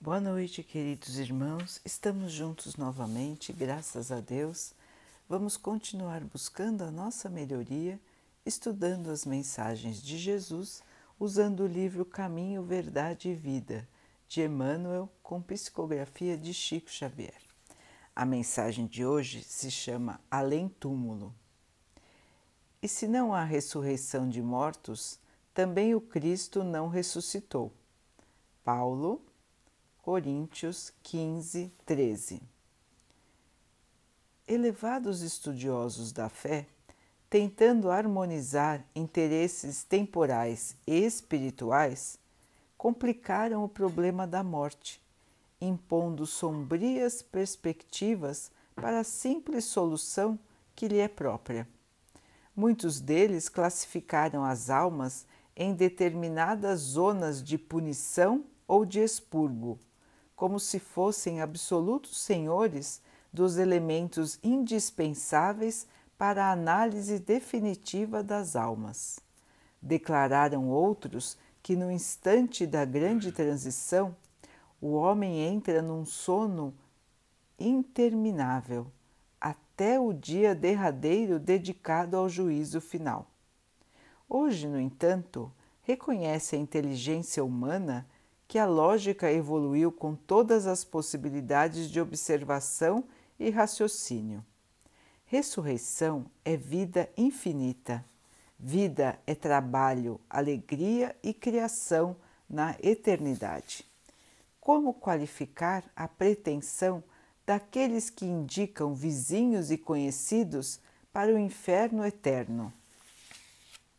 Boa noite, queridos irmãos. Estamos juntos novamente, graças a Deus. Vamos continuar buscando a nossa melhoria, estudando as mensagens de Jesus, usando o livro Caminho, Verdade e Vida, de Emmanuel, com psicografia de Chico Xavier. A mensagem de hoje se chama Além Túmulo. E se não há ressurreição de mortos, também o Cristo não ressuscitou. Paulo, Coríntios 15, 13. Elevados estudiosos da fé, tentando harmonizar interesses temporais e espirituais, complicaram o problema da morte, impondo sombrias perspectivas para a simples solução que lhe é própria. Muitos deles classificaram as almas em determinadas zonas de punição ou de expurgo como se fossem absolutos senhores dos elementos indispensáveis para a análise definitiva das almas. Declararam outros que no instante da grande transição o homem entra num sono interminável até o dia derradeiro dedicado ao juízo final. Hoje, no entanto, reconhece a inteligência humana que a lógica evoluiu com todas as possibilidades de observação e raciocínio. Ressurreição é vida infinita. Vida é trabalho, alegria e criação na eternidade. Como qualificar a pretensão daqueles que indicam vizinhos e conhecidos para o inferno eterno?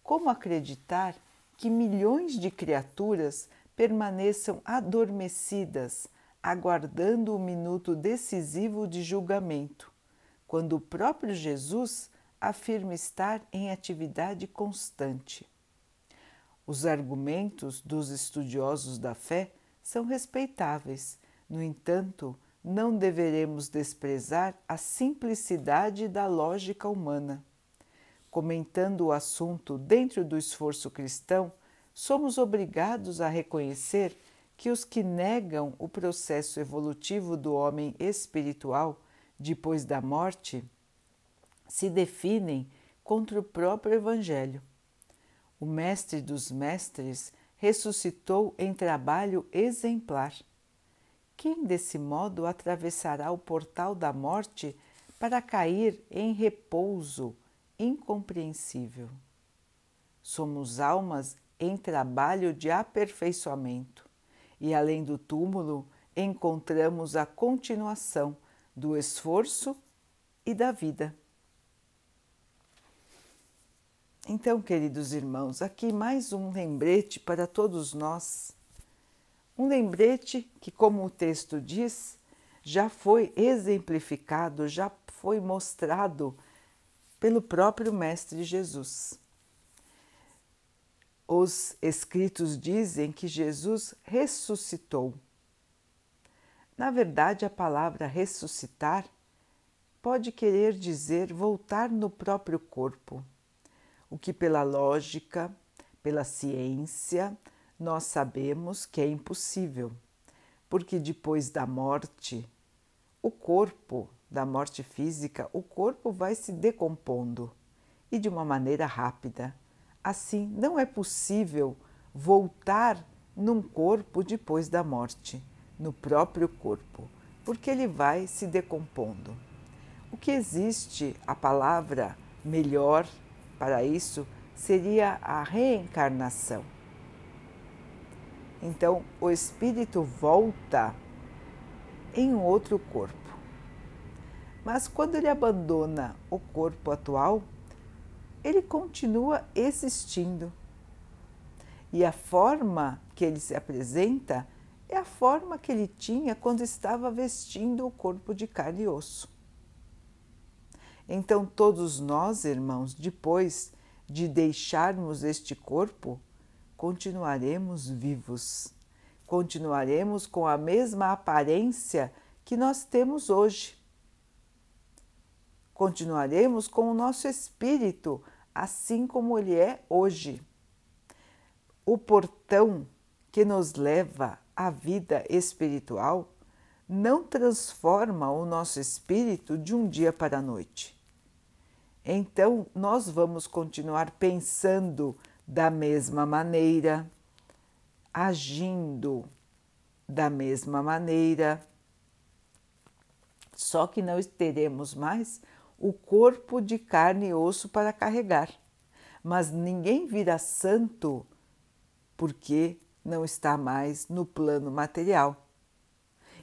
Como acreditar que milhões de criaturas permaneçam adormecidas, aguardando o minuto decisivo de julgamento, quando o próprio Jesus afirma estar em atividade constante. Os argumentos dos estudiosos da fé são respeitáveis, no entanto, não deveremos desprezar a simplicidade da lógica humana. Comentando o assunto dentro do esforço cristão, somos obrigados a reconhecer que os que negam o processo evolutivo do homem espiritual depois da morte se definem contra o próprio Evangelho. O Mestre dos Mestres ressuscitou em trabalho exemplar. Quem desse modo atravessará o portal da morte para cair em repouso incompreensível? Somos almas em trabalho de aperfeiçoamento, e além do túmulo encontramos a continuação do esforço e da vida. Então, queridos irmãos, aqui mais um lembrete para todos nós. Um lembrete que, como o texto diz, já foi exemplificado, já foi mostrado pelo próprio Mestre Jesus. Os escritos dizem que Jesus ressuscitou. Na verdade, a palavra ressuscitar pode querer dizer voltar no próprio corpo, o que, pela lógica, pela ciência, nós sabemos que é impossível, porque depois da morte, o corpo, da morte física, o corpo vai se decompondo e de uma maneira rápida Assim, não é possível voltar num corpo depois da morte, no próprio corpo, porque ele vai se decompondo. O que existe, a palavra melhor para isso seria a reencarnação. Então, o espírito volta em um outro corpo. Mas quando ele abandona o corpo atual, ele continua existindo. E a forma que ele se apresenta é a forma que ele tinha quando estava vestindo o corpo de carne e osso. Então, todos nós, irmãos, depois de deixarmos este corpo, continuaremos vivos, continuaremos com a mesma aparência que nós temos hoje continuaremos com o nosso espírito, assim como ele é hoje. O portão que nos leva a vida espiritual não transforma o nosso espírito de um dia para a noite. Então, nós vamos continuar pensando da mesma maneira, agindo da mesma maneira, só que não teremos mais o corpo de carne e osso para carregar. Mas ninguém vira santo porque não está mais no plano material.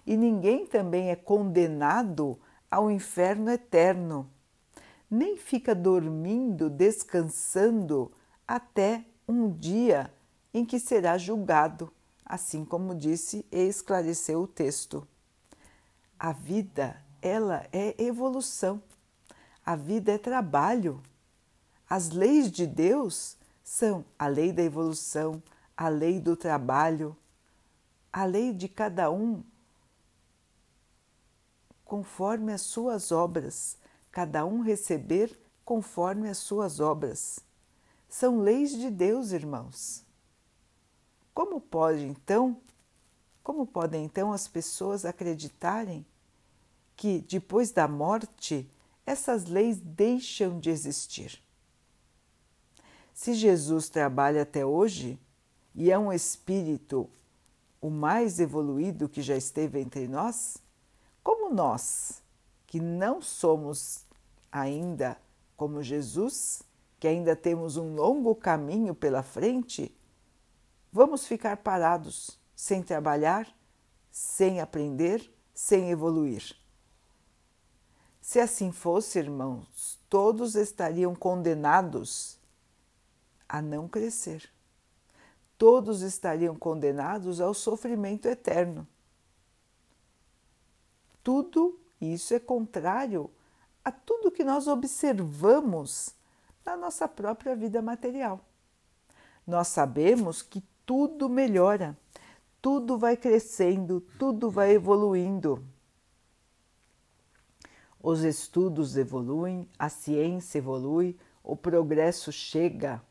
E ninguém também é condenado ao inferno eterno, nem fica dormindo, descansando até um dia em que será julgado, assim como disse e esclareceu o texto. A vida, ela é evolução. A vida é trabalho. As leis de Deus são a lei da evolução, a lei do trabalho, a lei de cada um conforme as suas obras, cada um receber conforme as suas obras. São leis de Deus, irmãos. Como pode então, como podem então as pessoas acreditarem que depois da morte essas leis deixam de existir? Se Jesus trabalha até hoje, e é um espírito o mais evoluído que já esteve entre nós, como nós, que não somos ainda como Jesus, que ainda temos um longo caminho pela frente, vamos ficar parados, sem trabalhar, sem aprender, sem evoluir. Se assim fosse, irmãos, todos estariam condenados a não crescer todos estariam condenados ao sofrimento eterno. Tudo isso é contrário a tudo que nós observamos na nossa própria vida material. Nós sabemos que tudo melhora, tudo vai crescendo, tudo vai evoluindo. Os estudos evoluem, a ciência evolui, o progresso chega.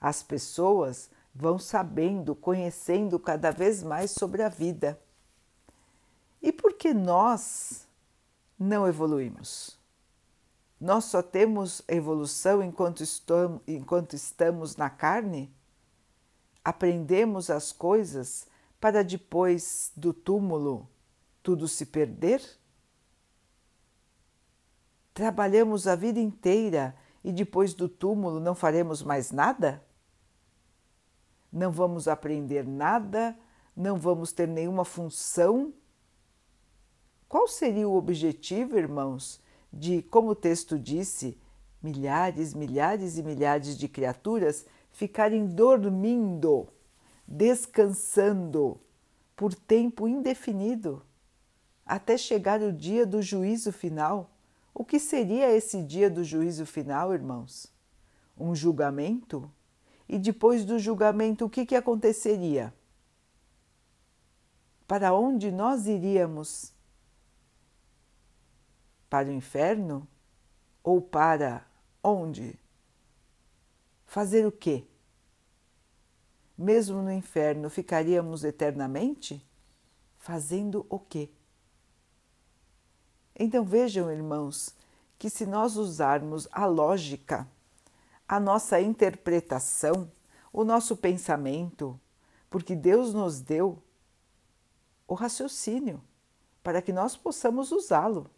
As pessoas vão sabendo, conhecendo cada vez mais sobre a vida. E por que nós não evoluímos? Nós só temos evolução enquanto estamos, enquanto estamos na carne? Aprendemos as coisas para depois do túmulo tudo se perder? Trabalhamos a vida inteira e depois do túmulo não faremos mais nada? não vamos aprender nada, não vamos ter nenhuma função. Qual seria o objetivo, irmãos, de, como o texto disse, milhares, milhares e milhares de criaturas ficarem dormindo, descansando por tempo indefinido, até chegar o dia do juízo final? O que seria esse dia do juízo final, irmãos? Um julgamento? E depois do julgamento, o que, que aconteceria? Para onde nós iríamos? Para o inferno? Ou para onde? Fazer o quê? Mesmo no inferno, ficaríamos eternamente? Fazendo o quê? Então vejam, irmãos, que se nós usarmos a lógica a nossa interpretação, o nosso pensamento, porque Deus nos deu o raciocínio para que nós possamos usá-lo,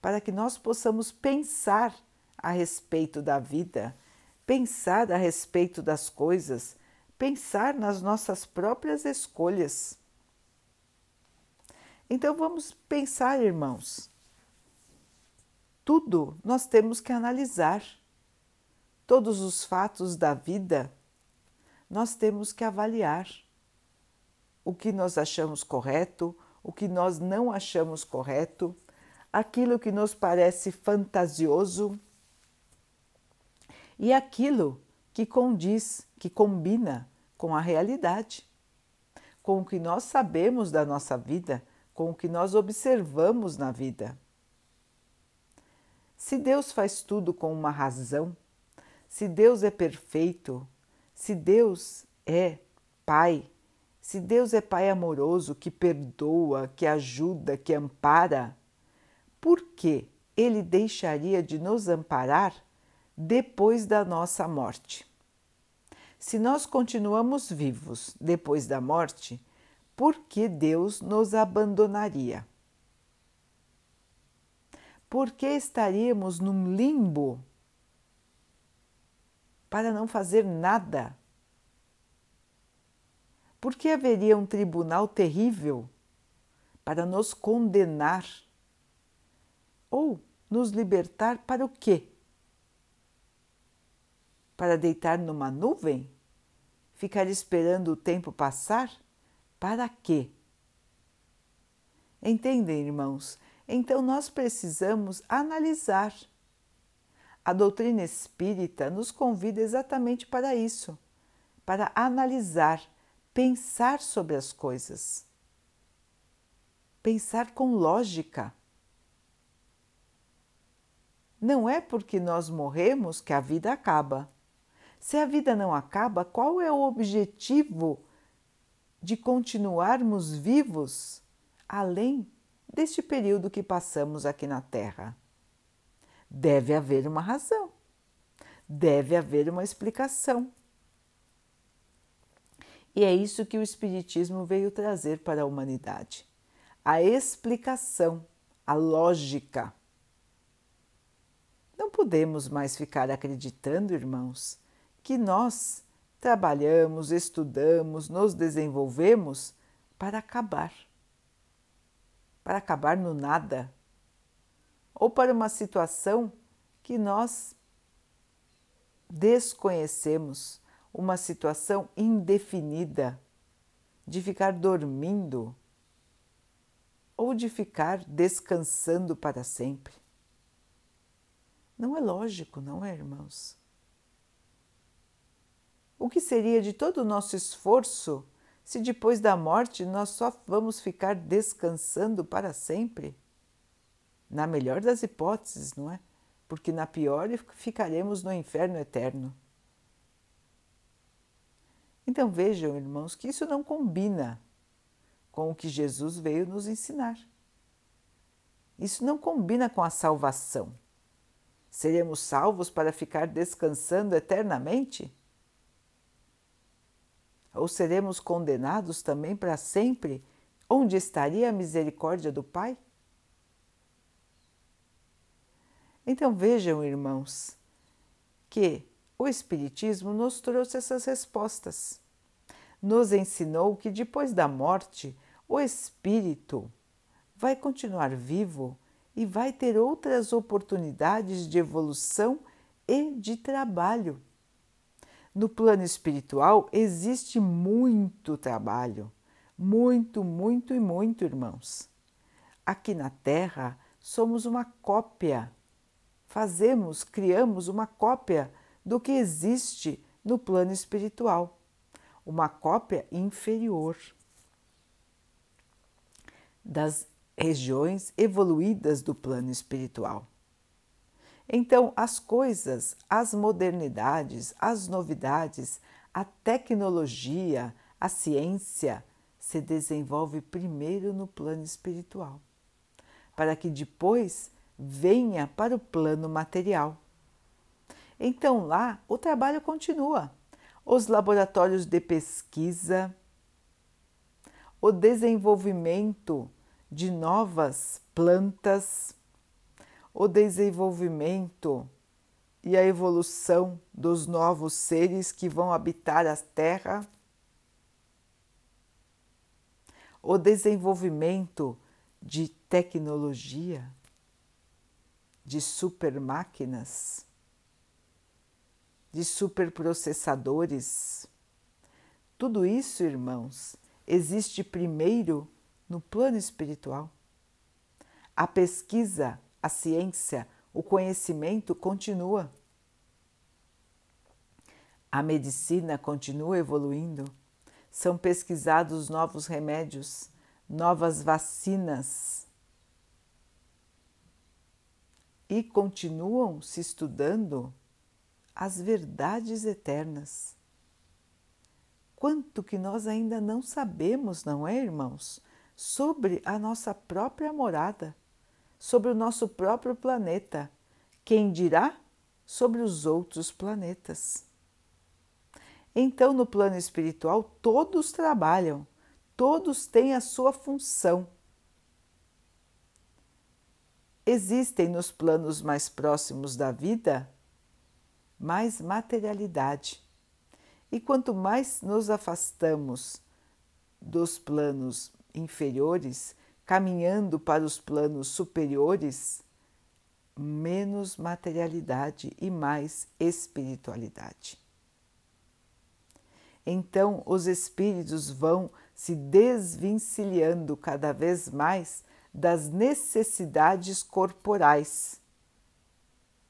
para que nós possamos pensar a respeito da vida, pensar a respeito das coisas, pensar nas nossas próprias escolhas. Então vamos pensar, irmãos. Tudo nós temos que analisar todos os fatos da vida, nós temos que avaliar o que nós achamos correto, o que nós não achamos correto, aquilo que nos parece fantasioso e aquilo que condiz, que combina com a realidade, com o que nós sabemos da nossa vida, com o que nós observamos na vida. Se Deus faz tudo com uma razão, se Deus é perfeito, se Deus é Pai, se Deus é Pai amoroso que perdoa, que ajuda, que ampara, por que Ele deixaria de nos amparar depois da nossa morte? Se nós continuamos vivos depois da morte, por que Deus nos abandonaria? Por que estaríamos num limbo para não fazer nada? Por que haveria um tribunal terrível para nos condenar? Ou nos libertar para o quê? Para deitar numa nuvem? Ficar esperando o tempo passar? Para quê? Entendem, irmãos? Então nós precisamos analisar. A doutrina espírita nos convida exatamente para isso, para analisar pensar sobre as coisas, pensar com lógica. Não é porque nós morremos que a vida acaba. Se a vida não acaba, qual é o objetivo de continuarmos vivos além deste período que passamos aqui na Terra? Deve haver uma razão, deve haver uma explicação. E é isso que o Espiritismo veio trazer para a humanidade: a explicação, a lógica. Não podemos mais ficar acreditando, irmãos, que nós trabalhamos, estudamos, nos desenvolvemos para acabar. Para acabar no nada. Ou para uma situação que nós desconhecemos uma situação indefinida de ficar dormindo ou de ficar descansando para sempre. Não é lógico, não é, irmãos? O que seria de todo o nosso esforço se depois da morte nós só vamos ficar descansando para sempre? Na melhor das hipóteses, não é? Porque na pior ficaremos no inferno eterno. Então vejam, irmãos, que isso não combina com o que Jesus veio nos ensinar. Isso não combina com a salvação. Seremos salvos para ficar descansando eternamente? Ou seremos condenados também para sempre? Onde estaria a misericórdia do Pai? Então vejam, irmãos, que o Espiritismo nos trouxe essas respostas. Nos ensinou que depois da morte, o espírito vai continuar vivo e vai ter outras oportunidades de evolução e de trabalho. No plano espiritual existe muito trabalho, muito, muito e muito, irmãos. Aqui na Terra somos uma cópia, fazemos, criamos uma cópia do que existe no plano espiritual, uma cópia inferior das regiões evoluídas do plano espiritual. Então, as coisas, as modernidades, as novidades, a tecnologia, a ciência se desenvolve primeiro no plano espiritual, para que depois venha para o plano material. Então lá o trabalho continua. Os laboratórios de pesquisa, o desenvolvimento de novas plantas, o desenvolvimento e a evolução dos novos seres que vão habitar a Terra, o desenvolvimento de tecnologia, de super máquinas de superprocessadores. Tudo isso, irmãos, existe primeiro no plano espiritual. A pesquisa, a ciência, o conhecimento continua. A medicina continua evoluindo. São pesquisados novos remédios, novas vacinas. E continuam se estudando as verdades eternas. quanto que nós ainda não sabemos, não é, irmãos, sobre a nossa própria morada, sobre o nosso próprio planeta. Quem dirá sobre os outros planetas? Então, no plano espiritual, todos trabalham, todos têm a sua função. Existem nos planos mais próximos da vida mais materialidade. E quanto mais nos afastamos dos planos inferiores, caminhando para os planos superiores, menos materialidade e mais espiritualidade. Então, os espíritos vão se desvencilhando cada vez mais das necessidades corporais.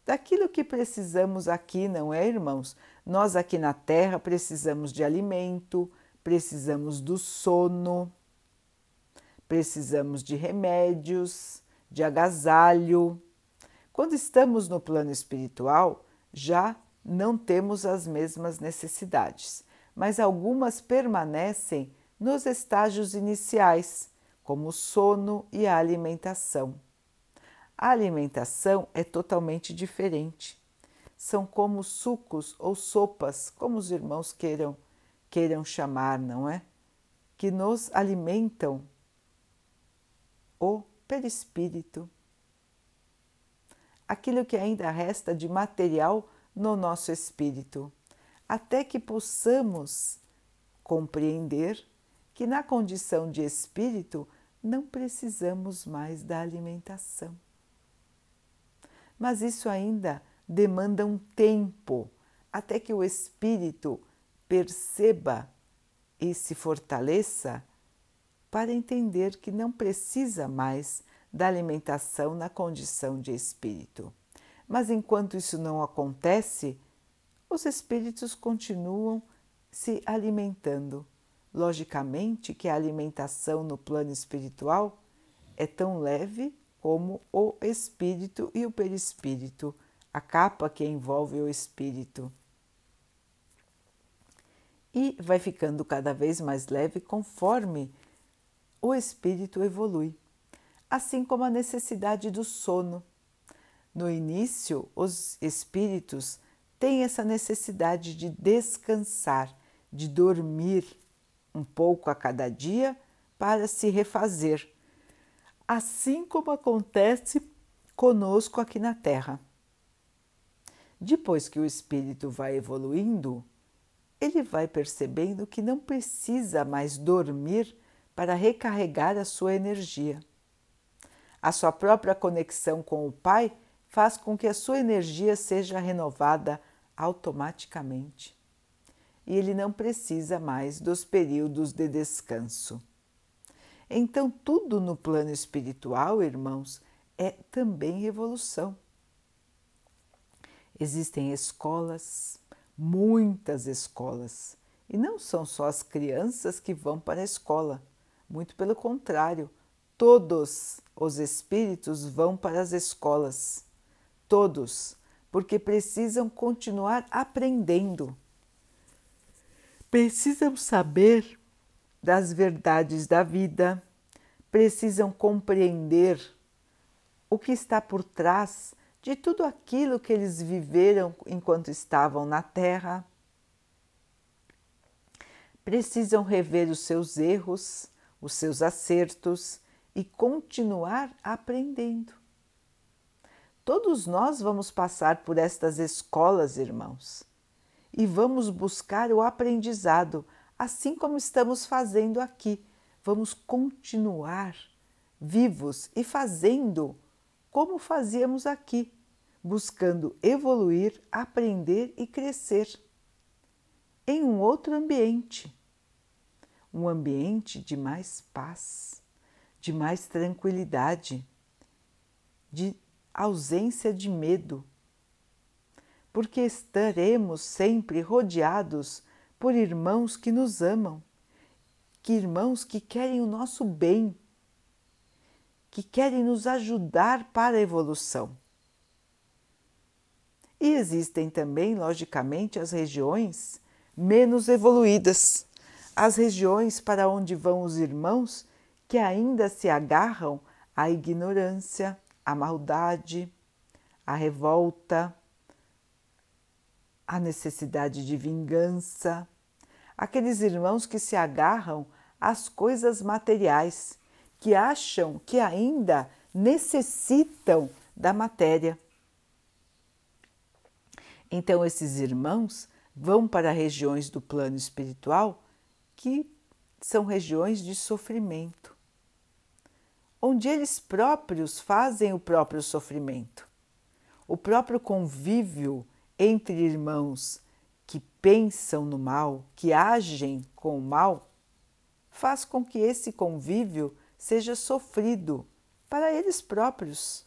Daquilo que precisamos aqui, não é, irmãos? Nós aqui na Terra precisamos de alimento, precisamos do sono, precisamos de remédios, de agasalho. Quando estamos no plano espiritual, já não temos as mesmas necessidades, mas algumas permanecem nos estágios iniciais, como o sono e a alimentação. A alimentação é totalmente diferente são como sucos ou sopas, como os irmãos queiram queiram chamar, não é? Que nos alimentam o perispírito. Aquilo que ainda resta de material no nosso espírito, até que possamos compreender que na condição de espírito não precisamos mais da alimentação. Mas isso ainda demanda um tempo até que o espírito perceba e se fortaleça para entender que não precisa mais da alimentação na condição de espírito. Mas enquanto isso não acontece, os espíritos continuam se alimentando. Logicamente que a alimentação no plano espiritual é tão leve como o espírito e o perispírito a capa que envolve o espírito. E vai ficando cada vez mais leve conforme o espírito evolui, assim como a necessidade do sono. No início, os espíritos têm essa necessidade de descansar, de dormir um pouco a cada dia para se refazer, assim como acontece conosco aqui na Terra. Depois que o espírito vai evoluindo, ele vai percebendo que não precisa mais dormir para recarregar a sua energia. A sua própria conexão com o Pai faz com que a sua energia seja renovada automaticamente. E ele não precisa mais dos períodos de descanso. Então, tudo no plano espiritual, irmãos, é também evolução. Existem escolas, muitas escolas, e não são só as crianças que vão para a escola, muito pelo contrário, todos os espíritos vão para as escolas, todos, porque precisam continuar aprendendo. Precisam saber das verdades da vida, precisam compreender o que está por trás de tudo aquilo que eles viveram enquanto estavam na Terra. Precisam rever os seus erros, os seus acertos e continuar aprendendo. Todos nós vamos passar por estas escolas, irmãos, e vamos buscar o aprendizado, assim como estamos fazendo aqui. Vamos continuar vivos e fazendo como fazíamos aqui, buscando evoluir, aprender e crescer em um outro ambiente, um ambiente de mais paz, de mais tranquilidade, de ausência de medo, porque estaremos sempre rodeados por irmãos que nos amam, que irmãos que querem o nosso bem que querem nos ajudar para a evolução. E existem também, logicamente, as regiões menos evoluídas, as regiões para onde vão os irmãos que ainda se agarram à ignorância, à maldade, à revolta, à necessidade de vingança, aqueles irmãos que se agarram às coisas materiais, que acham que ainda necessitam da matéria. Então, esses irmãos vão para regiões do plano espiritual que são regiões de sofrimento, onde eles próprios fazem o próprio sofrimento. O próprio convívio entre irmãos que pensam no mal, que agem com o mal, faz com que esse convívio seja sofrido para eles próprios.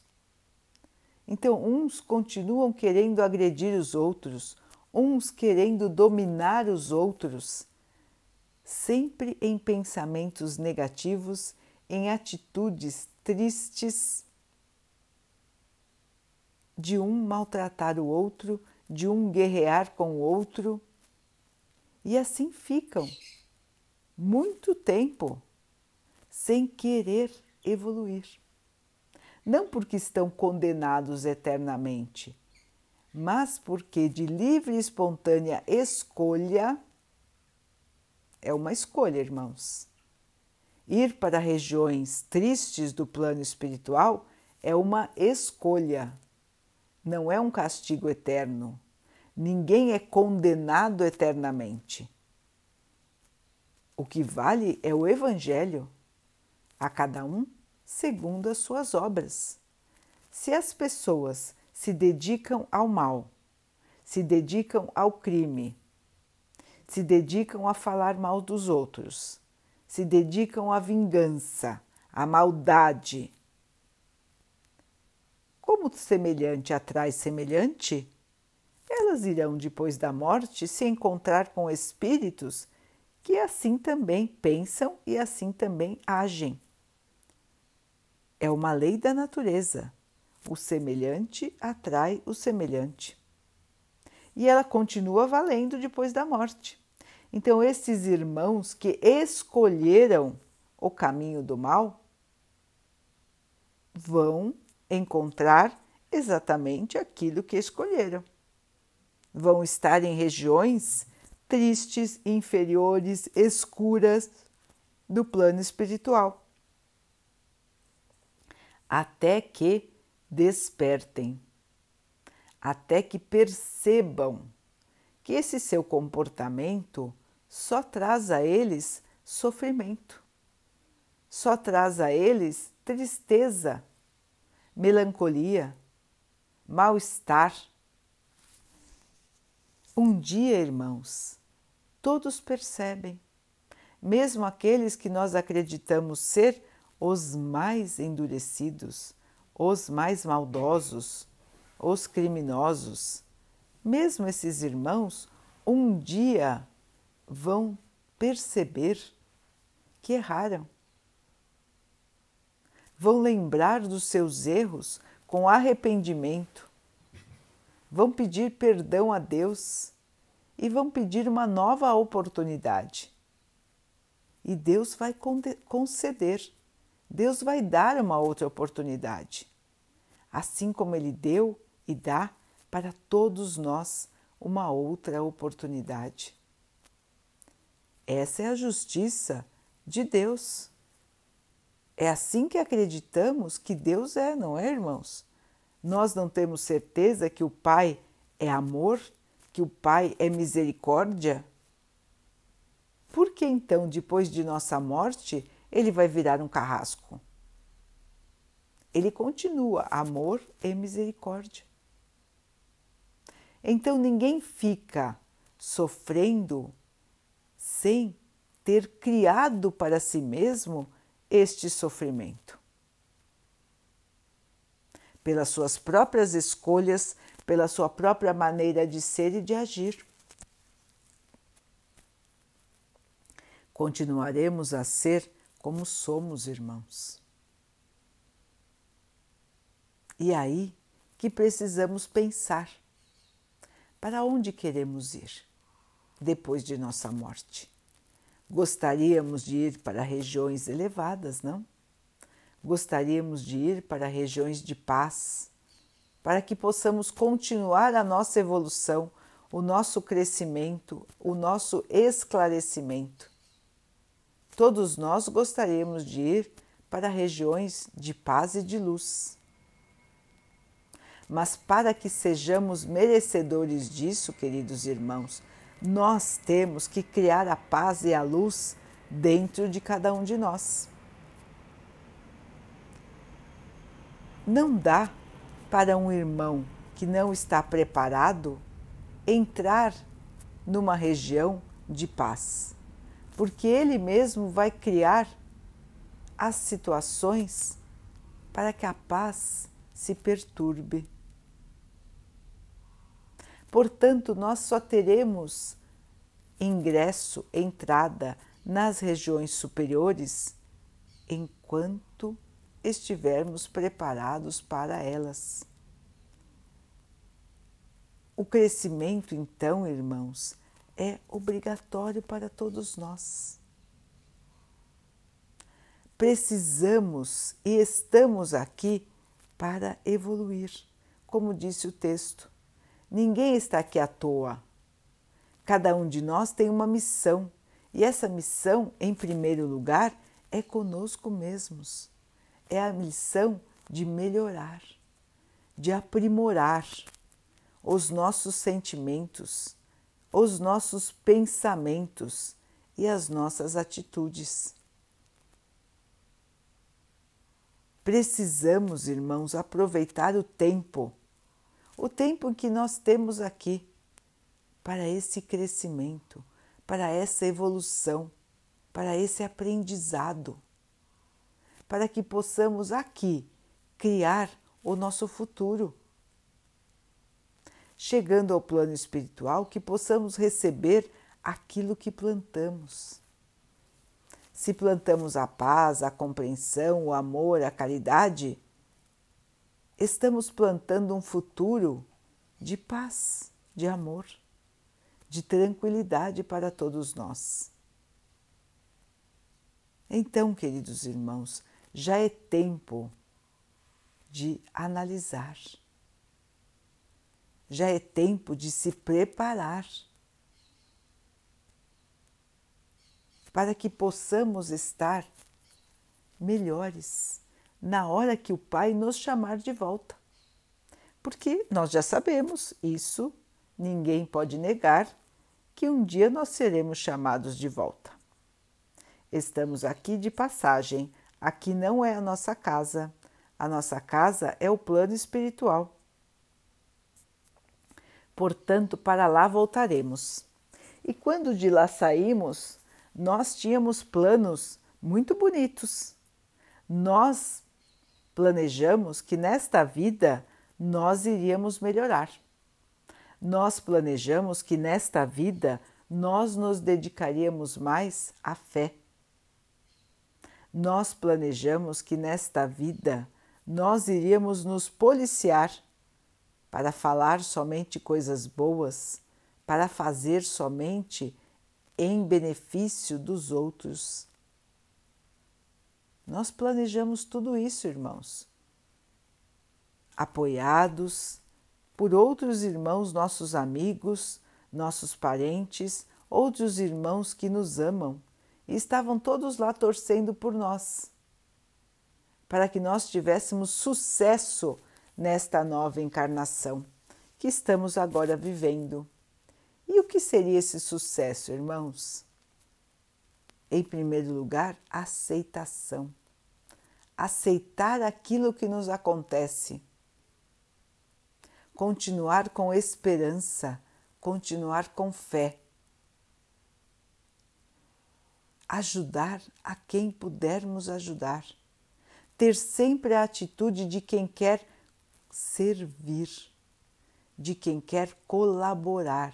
Então, uns continuam querendo agredir os outros, uns querendo dominar os outros, sempre em pensamentos negativos, em atitudes tristes de um maltratar o outro, de um guerrear com o outro. E assim ficam muito tempo sem querer evoluir. Não porque estão condenados eternamente, mas porque de livre e espontânea escolha é uma escolha, irmãos. Ir para regiões tristes do plano espiritual é uma escolha, não é um castigo eterno. Ninguém é condenado eternamente. O que vale é o Evangelho, a cada um segundo as suas obras. Se as pessoas se dedicam ao mal, se dedicam ao crime, se dedicam a falar mal dos outros, se dedicam à vingança, à maldade. Como semelhante atrai semelhante, elas irão, depois da morte, se encontrar com espíritos que assim também pensam e assim também agem. É uma lei da natureza. O semelhante atrai o semelhante e ela continua valendo depois da morte. Então, esses irmãos que escolheram o caminho do mal vão encontrar exatamente aquilo que escolheram. Vão estar em regiões tristes, inferiores, escuras do plano espiritual. Até que despertem até que percebam que esse seu comportamento só traz a eles sofrimento, só traz a eles tristeza, melancolia, mal-estar. Um dia, irmãos, todos percebem, mesmo aqueles que nós acreditamos ser os mais endurecidos, os mais maldosos, os criminosos, mesmo esses irmãos, um dia vão perceber que erraram. Vão lembrar dos seus erros com arrependimento, vão pedir perdão a Deus e vão pedir uma nova oportunidade. E Deus vai conceder, Deus vai dar uma outra oportunidade. Assim como Ele deu e dá para todos nós uma outra oportunidade. Essa é a justiça de Deus. É assim que acreditamos que Deus é, não é, irmãos? Nós não temos certeza que o Pai é amor, que o Pai é misericórdia? Por que então, depois de nossa morte, ele vai virar um carrasco? Ele continua amor e misericórdia. Então ninguém fica sofrendo sem ter criado para si mesmo este sofrimento. Pelas suas próprias escolhas, pela sua própria maneira de ser e de agir. Continuaremos a ser como somos, irmãos. E aí que precisamos pensar para onde queremos ir depois de nossa morte? Gostaríamos de ir para regiões elevadas, não? Gostaríamos de ir para regiões de paz, para que possamos continuar a nossa evolução, o nosso crescimento, o nosso esclarecimento. Todos nós gostaríamos de ir para regiões de paz e de luz. Mas para que sejamos merecedores disso, queridos irmãos, nós temos que criar a paz e a luz dentro de cada um de nós. Não dá para um irmão que não está preparado entrar numa região de paz, porque ele mesmo vai criar as situações para que a paz se perturbe. Portanto, nós só teremos ingresso, entrada nas regiões superiores enquanto estivermos preparados para elas. O crescimento, então, irmãos, é obrigatório para todos nós. Precisamos e estamos aqui para evoluir, como disse o texto. Ninguém está aqui à toa. Cada um de nós tem uma missão, e essa missão, em primeiro lugar, é conosco mesmos. É a missão de melhorar, de aprimorar os nossos sentimentos, os nossos pensamentos e as nossas atitudes. Precisamos, irmãos, aproveitar o tempo o tempo que nós temos aqui para esse crescimento, para essa evolução, para esse aprendizado, para que possamos aqui criar o nosso futuro. Chegando ao plano espiritual, que possamos receber aquilo que plantamos. Se plantamos a paz, a compreensão, o amor, a caridade, estamos plantando um futuro de paz, de amor, de tranquilidade para todos nós. Então, queridos irmãos, já é tempo de analisar, já é tempo de se preparar para que possamos estar melhores na hora que o Pai nos chamar de volta. Porque nós já sabemos isso, ninguém pode negar que um dia nós seremos chamados de volta. Estamos aqui de passagem, aqui não é a nossa casa, a nossa casa é o plano espiritual. Portanto, para lá voltaremos. E quando de lá saímos, nós tínhamos planos muito bonitos. Nós planejamos que nesta vida nós iríamos melhorar. Nós planejamos que nesta vida nós nos dedicaríamos mais à fé. Nós planejamos que nesta vida nós iríamos nos policiar para falar somente coisas boas, para fazer somente em benefício dos outros. Nós planejamos tudo isso, irmãos, apoiados por outros irmãos, nossos amigos, nossos parentes, outros irmãos que nos amam e estavam todos lá torcendo por nós, para que nós tivéssemos sucesso nesta nova encarnação que estamos agora vivendo. E o que seria esse sucesso, irmãos? Em primeiro lugar, aceitação. Aceitar aquilo que nos acontece. Continuar com esperança, continuar com fé. Ajudar a quem pudermos ajudar. Ter sempre a atitude de quem quer servir, de quem quer colaborar,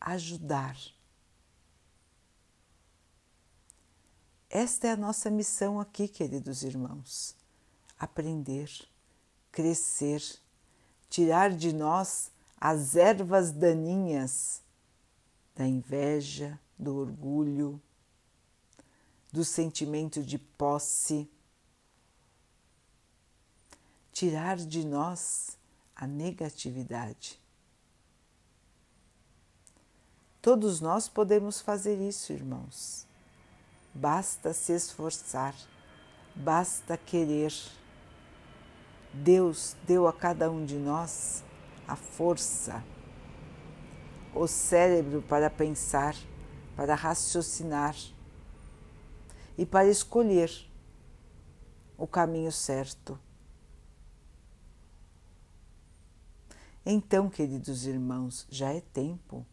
ajudar. Esta é a nossa missão aqui, queridos irmãos: aprender, crescer, tirar de nós as ervas daninhas da inveja, do orgulho, do sentimento de posse, tirar de nós a negatividade. Todos nós podemos fazer isso, irmãos. Basta se esforçar, basta querer. Deus deu a cada um de nós a força, o cérebro para pensar, para raciocinar e para escolher o caminho certo. Então, queridos irmãos, já é tempo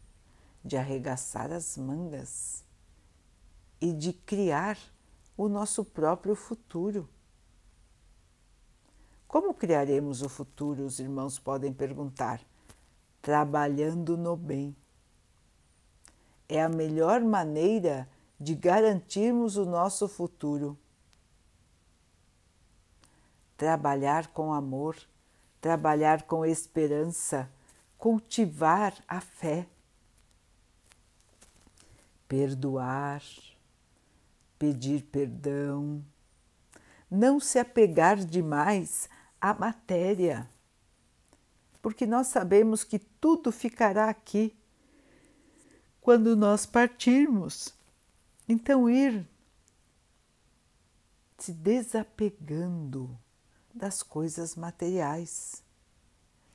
de arregaçar as mangas e de criar o nosso próprio futuro. Como criaremos o futuro? Os irmãos podem perguntar. Trabalhando no bem. É a melhor maneira de garantirmos o nosso futuro. Trabalhar com amor, trabalhar com esperança, cultivar a fé, perdoar, pedir perdão, não se apegar demais à matéria, porque nós sabemos que tudo ficará aqui quando nós partirmos. Então, ir se desapegando das coisas materiais,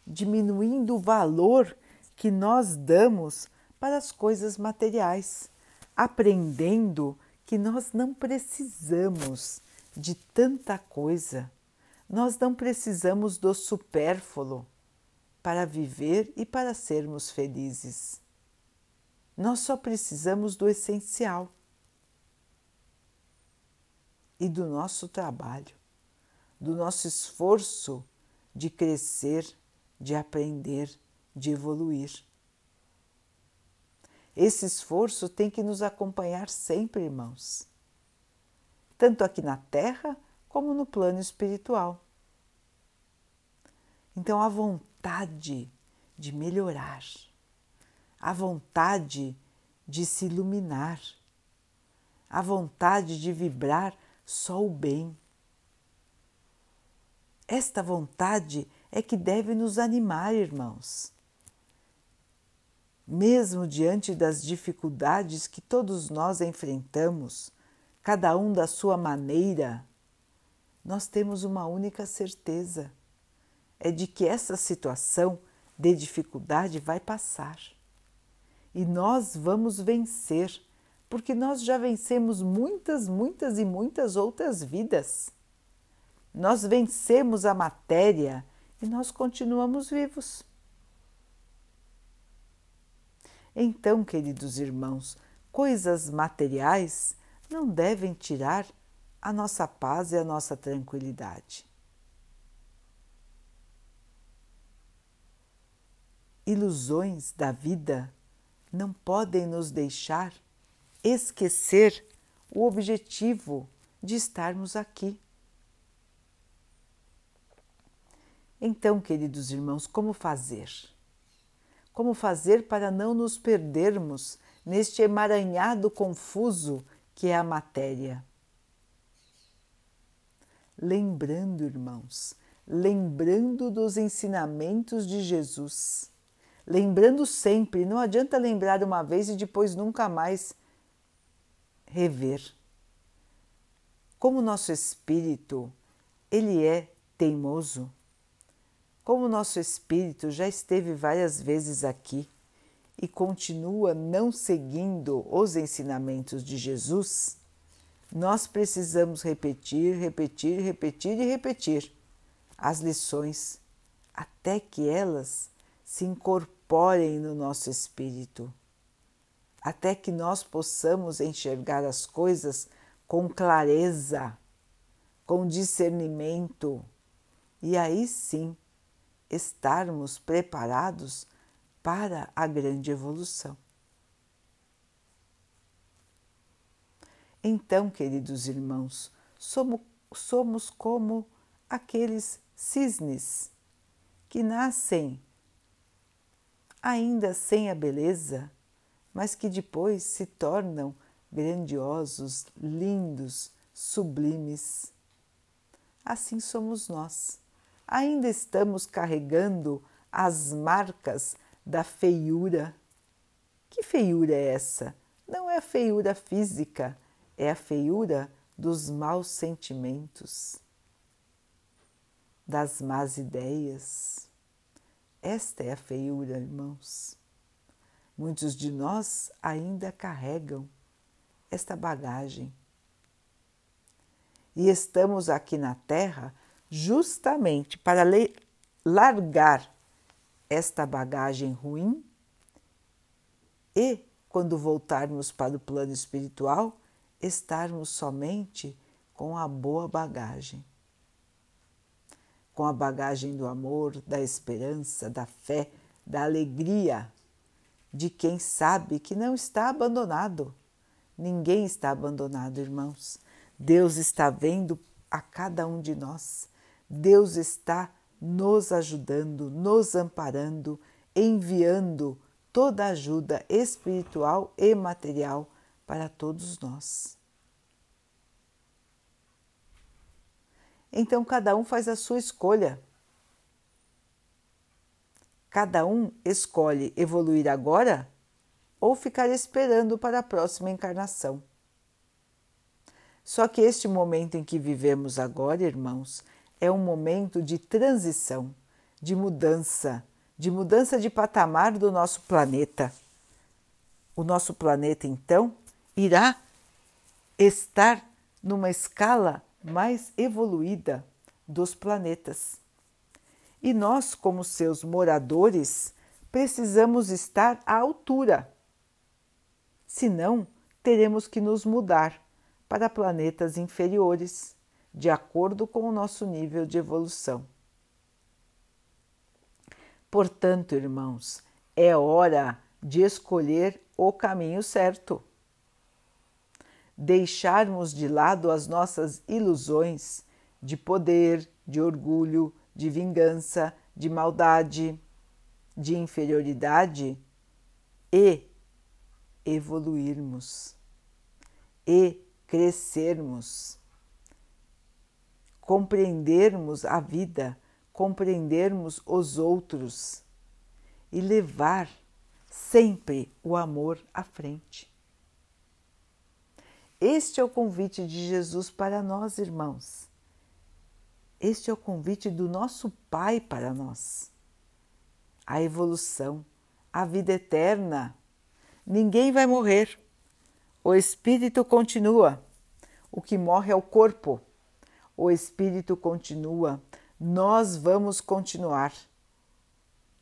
diminuindo o valor que nós damos para as coisas materiais, aprendendo que nós não precisamos de tanta coisa, nós não precisamos do supérfluo para viver e para sermos felizes. Nós só precisamos do essencial e do nosso trabalho do nosso esforço de crescer, de aprender, de evoluir. Esse esforço tem que nos acompanhar sempre, irmãos, tanto aqui na Terra como no plano espiritual. Então, a vontade de melhorar, a vontade de se iluminar, a vontade de vibrar só o bem esta vontade é que deve nos animar, irmãos. Mesmo diante das dificuldades que todos nós enfrentamos, cada um da sua maneira, nós temos uma única certeza: é de que essa situação de dificuldade vai passar. E nós vamos vencer, porque nós já vencemos muitas, muitas e muitas outras vidas. Nós vencemos a matéria e nós continuamos vivos. Então, queridos irmãos, coisas materiais não devem tirar a nossa paz e a nossa tranquilidade. Ilusões da vida não podem nos deixar esquecer o objetivo de estarmos aqui. Então, queridos irmãos, como fazer? Como fazer para não nos perdermos neste emaranhado confuso que é a matéria? Lembrando, irmãos, lembrando dos ensinamentos de Jesus. Lembrando sempre, não adianta lembrar uma vez e depois nunca mais rever. Como nosso espírito, ele é teimoso, como nosso espírito já esteve várias vezes aqui e continua não seguindo os ensinamentos de Jesus, nós precisamos repetir, repetir, repetir e repetir as lições até que elas se incorporem no nosso espírito, até que nós possamos enxergar as coisas com clareza, com discernimento, e aí sim estarmos preparados para a grande evolução. Então, queridos irmãos, somos, somos como aqueles cisnes que nascem ainda sem a beleza, mas que depois se tornam grandiosos, lindos, sublimes. Assim somos nós. Ainda estamos carregando as marcas da feiura. Que feiura é essa? Não é a feiura física, é a feiura dos maus sentimentos, das más ideias. Esta é a feiura, irmãos. Muitos de nós ainda carregam esta bagagem. E estamos aqui na Terra justamente para largar esta bagagem ruim e, quando voltarmos para o plano espiritual, estarmos somente com a boa bagagem. Com a bagagem do amor, da esperança, da fé, da alegria, de quem sabe que não está abandonado. Ninguém está abandonado, irmãos. Deus está vendo a cada um de nós. Deus está nos ajudando, nos amparando, enviando toda a ajuda espiritual e material para todos nós. Então cada um faz a sua escolha. Cada um escolhe evoluir agora ou ficar esperando para a próxima encarnação. Só que este momento em que vivemos agora, irmãos, é um momento de transição, de mudança, de mudança de patamar do nosso planeta. O nosso planeta, então, irá estar numa escala mais evoluída dos planetas. E nós, como seus moradores, precisamos estar à altura. Senão, teremos que nos mudar para planetas inferiores de acordo com o nosso nível de evolução. Portanto, irmãos, é hora de escolher o caminho certo. Deixarmos de lado as nossas ilusões de poder, de orgulho, de vingança, de maldade, de inferioridade e evoluirmos e crescermos compreendermos a vida, compreendermos os outros e levar sempre o amor à frente. Este é o convite de Jesus para nós, irmãos. Este é o convite do nosso Pai para nós. A evolução, a vida eterna. Ninguém vai morrer. O espírito continua. O que morre é o corpo o Espírito continua, nós vamos continuar.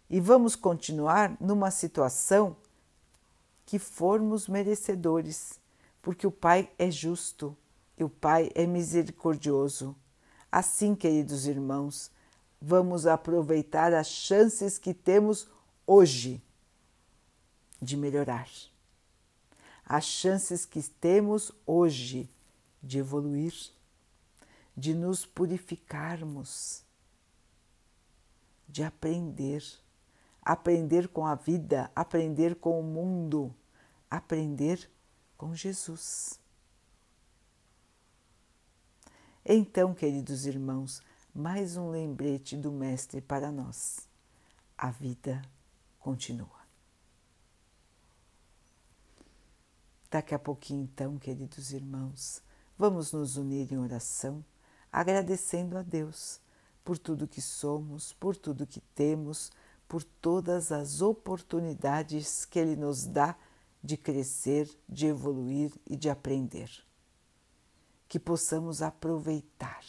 E vamos continuar numa situação que formos merecedores, porque o Pai é justo e o Pai é misericordioso. Assim, queridos irmãos, vamos aproveitar as chances que temos hoje de melhorar, as chances que temos hoje de evoluir de nos purificarmos, de aprender, aprender com a vida, aprender com o mundo, aprender com Jesus. Então, queridos irmãos, mais um lembrete do Mestre para nós. A vida continua. Daqui a pouquinho, então, queridos irmãos, vamos nos unir em oração agradecendo a Deus por tudo que somos, por tudo que temos, por todas as oportunidades que Ele nos dá de crescer, de evoluir e de aprender. Que possamos aproveitar,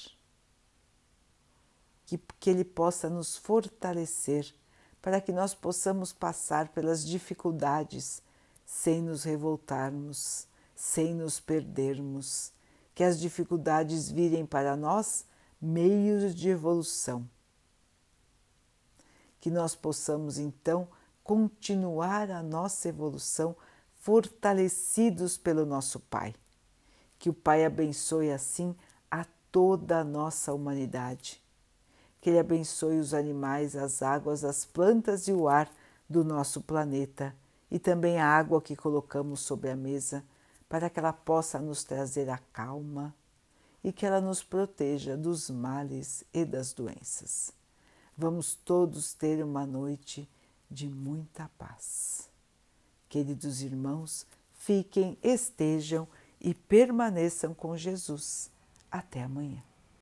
que, que Ele possa nos fortalecer para que nós possamos passar pelas dificuldades sem nos revoltarmos, sem nos perdermos que as dificuldades virem para nós meios de evolução. Que nós possamos então continuar a nossa evolução fortalecidos pelo nosso Pai. Que o Pai abençoe assim a toda a nossa humanidade. Que Ele abençoe os animais, as águas, as plantas e o ar do nosso planeta e também a água que colocamos sobre a mesa para que ela possa nos trazer a calma e que ela nos proteja dos males e das doenças. Vamos todos ter uma noite de muita paz. Queridos irmãos, fiquem, estejam e permaneçam com Jesus. Até amanhã.